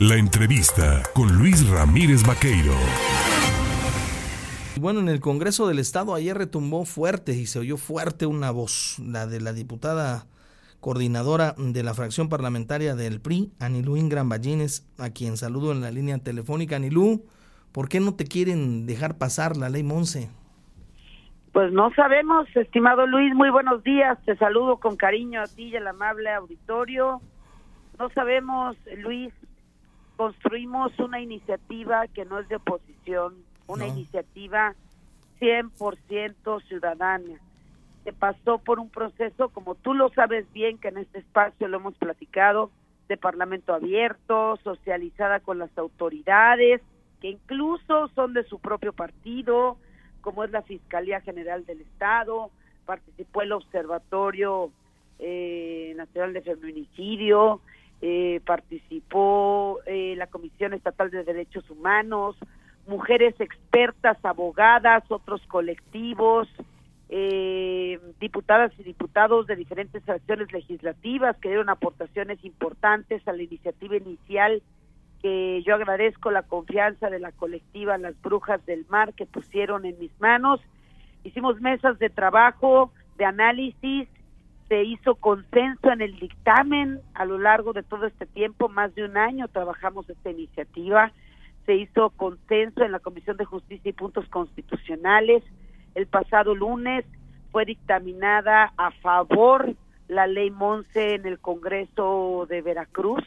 La entrevista con Luis Ramírez Vaqueiro. Bueno, en el Congreso del Estado ayer retumbó fuerte y se oyó fuerte una voz, la de la diputada coordinadora de la fracción parlamentaria del PRI, Anilú Ingram Ballines, a quien saludo en la línea telefónica. Anilú, ¿por qué no te quieren dejar pasar la ley Monse? Pues no sabemos, estimado Luis, muy buenos días, te saludo con cariño a ti y al amable auditorio. No sabemos, Luis, construimos una iniciativa que no es de oposición, una iniciativa 100% ciudadana. Se pasó por un proceso, como tú lo sabes bien, que en este espacio lo hemos platicado, de parlamento abierto, socializada con las autoridades, que incluso son de su propio partido, como es la Fiscalía General del Estado, participó el Observatorio eh, Nacional de Feminicidio, eh, participó eh, la Comisión Estatal de Derechos Humanos, mujeres expertas, abogadas, otros colectivos, eh, diputadas y diputados de diferentes fracciones legislativas que dieron aportaciones importantes a la iniciativa inicial que yo agradezco la confianza de la colectiva Las Brujas del Mar que pusieron en mis manos. Hicimos mesas de trabajo, de análisis, se hizo consenso en el dictamen a lo largo de todo este tiempo, más de un año trabajamos esta iniciativa, se hizo consenso en la Comisión de Justicia y Puntos Constitucionales. El pasado lunes fue dictaminada a favor la ley Monse en el Congreso de Veracruz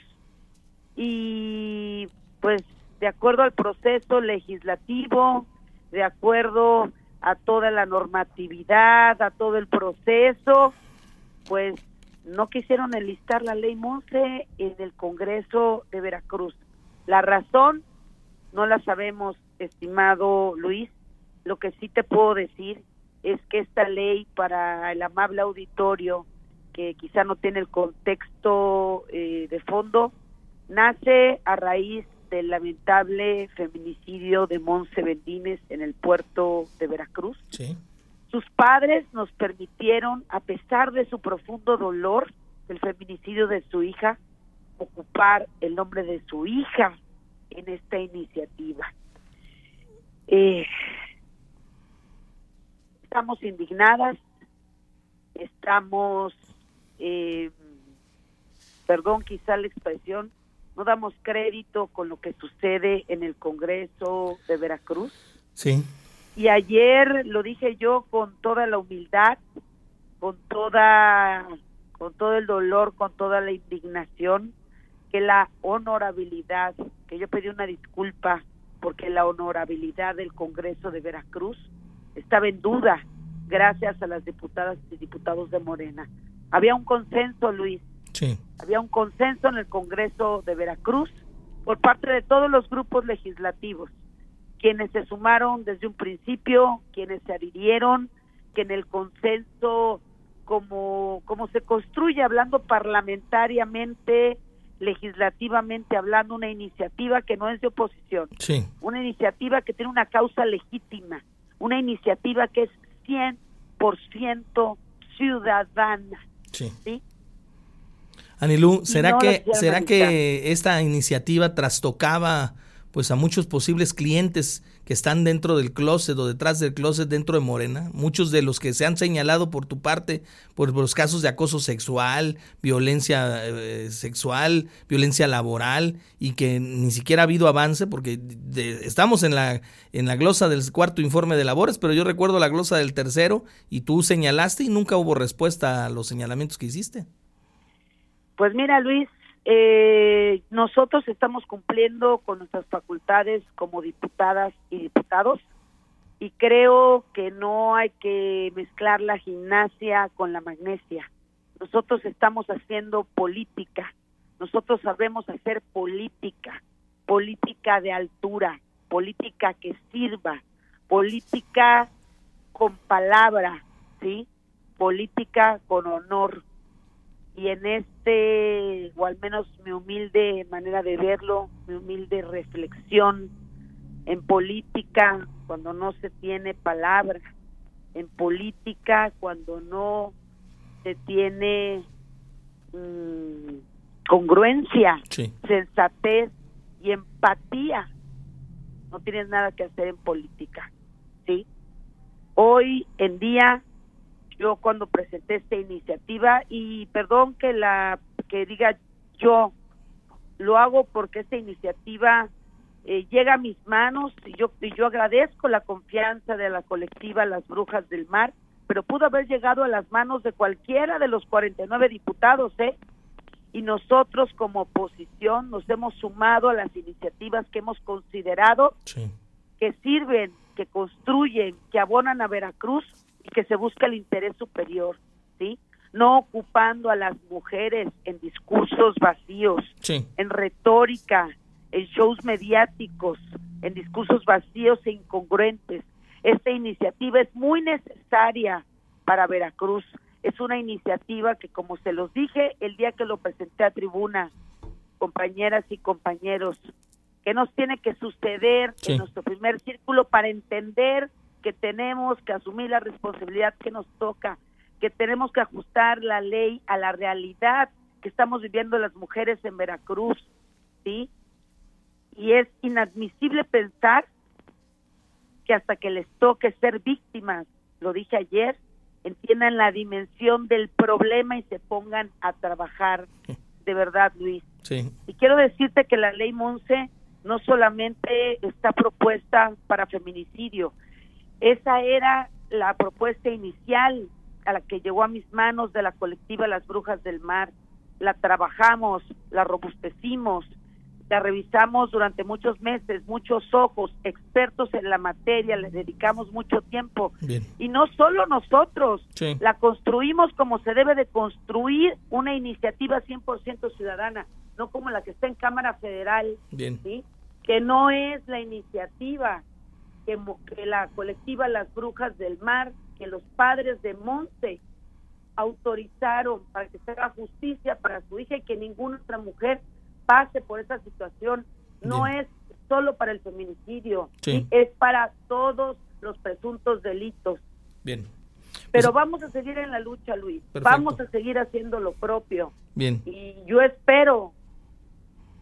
y pues de acuerdo al proceso legislativo, de acuerdo a toda la normatividad, a todo el proceso, pues no quisieron enlistar la ley Monse en el Congreso de Veracruz. La razón no la sabemos, estimado Luis. Lo que sí te puedo decir es que esta ley para el amable auditorio, que quizá no tiene el contexto eh, de fondo, nace a raíz del lamentable feminicidio de Monse Bendines en el puerto de Veracruz. Sí. Sus padres nos permitieron, a pesar de su profundo dolor del feminicidio de su hija, ocupar el nombre de su hija en esta iniciativa. Eh, estamos indignadas, estamos, eh, perdón quizá la expresión, no damos crédito con lo que sucede en el Congreso de Veracruz. Sí. Y ayer lo dije yo con toda la humildad, con toda con todo el dolor, con toda la indignación, que la honorabilidad, que yo pedí una disculpa porque la honorabilidad del Congreso de Veracruz estaba en duda gracias a las diputadas y diputados de Morena. Había un consenso, Luis. Sí. Había un consenso en el Congreso de Veracruz por parte de todos los grupos legislativos quienes se sumaron desde un principio, quienes se adhirieron, que en el consenso, como, como se construye hablando parlamentariamente, legislativamente hablando, una iniciativa que no es de oposición, Sí. una iniciativa que tiene una causa legítima, una iniciativa que es 100% ciudadana, Sí. ¿sí? Anilú, ¿será no que será que esta iniciativa trastocaba pues a muchos posibles clientes que están dentro del closet o detrás del closet dentro de Morena, muchos de los que se han señalado por tu parte por los casos de acoso sexual, violencia eh, sexual, violencia laboral y que ni siquiera ha habido avance porque de- estamos en la en la glosa del cuarto informe de labores, pero yo recuerdo la glosa del tercero y tú señalaste y nunca hubo respuesta a los señalamientos que hiciste. Pues mira, Luis, eh, nosotros estamos cumpliendo con nuestras facultades como diputadas y diputados y creo que no hay que mezclar la gimnasia con la magnesia. Nosotros estamos haciendo política, nosotros sabemos hacer política, política de altura, política que sirva, política con palabra, ¿sí? Política con honor, y en este, o al menos mi humilde manera de verlo, mi humilde reflexión, en política, cuando no se tiene palabra, en política, cuando no se tiene mm, congruencia, Sí. sensatez y empatía, no tienes nada que hacer en política, ¿sí? Hoy en día, yo cuando presenté esta iniciativa, y perdón que la que diga yo, lo hago porque esta iniciativa eh, llega a mis manos y yo, y yo agradezco la confianza de la colectiva Las Brujas del Mar, pero pudo haber llegado a las manos de cualquiera de los 49 diputados, ¿eh? Y nosotros como oposición nos hemos sumado a las iniciativas que hemos considerado que sirven, que construyen, que abonan a Veracruz y que se busca el interés superior, ¿sí? No ocupando a las mujeres en discursos vacíos, en retórica, en shows mediáticos, en discursos vacíos e incongruentes. Esta iniciativa es muy necesaria para Veracruz. Es una iniciativa que, como se los dije el día que lo presenté a tribuna, compañeras y compañeros, que nos tiene que suceder en nuestro primer círculo para entender que tenemos que asumir la responsabilidad que nos toca, que tenemos que ajustar la ley a la realidad que estamos viviendo las mujeres en Veracruz, ¿sí? y es inadmisible pensar que hasta que les toque ser víctimas, lo dije ayer, entiendan la dimensión del problema y se pongan a trabajar de verdad, Luis. Sí. Y quiero decirte que la ley Monse no solamente está propuesta para feminicidio, esa era la propuesta inicial a la que llegó a mis manos de la colectiva Las Brujas del Mar. La trabajamos, la robustecimos, la revisamos durante muchos meses, muchos ojos, expertos en la materia, le dedicamos mucho tiempo. Y no solo nosotros, la construimos como se debe de construir una iniciativa 100% ciudadana, no como la que está en Cámara Federal, ¿sí? que no es la iniciativa que, que la colectiva Las Brujas del Mar, que los padres de Monte autorizaron para que se haga justicia para su hija y que ninguna otra mujer pase por esa situación no es solo para el feminicidio, es para todos los presuntos delitos. Bien. Pero pues, vamos a seguir en la lucha, Luis. Vamos a seguir haciendo lo propio. Bien. Y yo espero,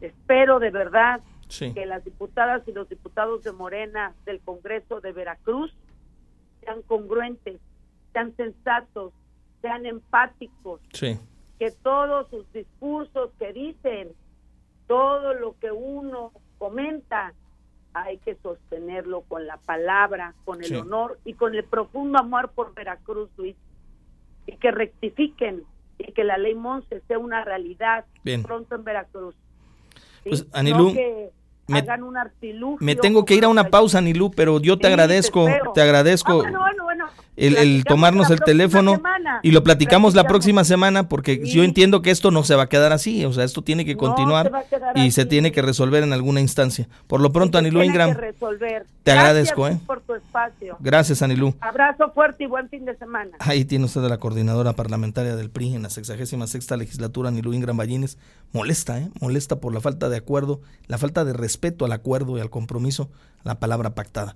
espero de verdad que las diputadas y los diputados de Morena del Congreso de Veracruz sean congruentes, sean sensatos, sean empáticos. Que todos sus discursos que dicen todo lo que uno comenta hay que sostenerlo con la palabra, con el honor y con el profundo amor por Veracruz, Luis. Y que rectifiquen y que la ley Monse sea una realidad pronto en Veracruz. Pues, Anilú, me, hagan un Me tengo que ir a una pausa, Anilú, pero yo te agradezco, te, agradezco. Ah, el, tomarnos el teléfono y lo platicamos la próxima semana porque yo entiendo que esto no se va a quedar así, o sea, esto tiene que continuar y se tiene que resolver en alguna instancia. Por lo pronto, Anilú Ingram, te agradezco. ¿eh? por tu espacio. Gracias, Anilú. Abrazo fuerte y buen fin de semana. Ahí tiene usted a la coordinadora parlamentaria del PRI en la 66 sexta legislatura, Anilú Ingram Ballines. Molesta, ¿eh? Molesta por la falta de acuerdo, la falta de respeto al acuerdo y al compromiso, la palabra pactada.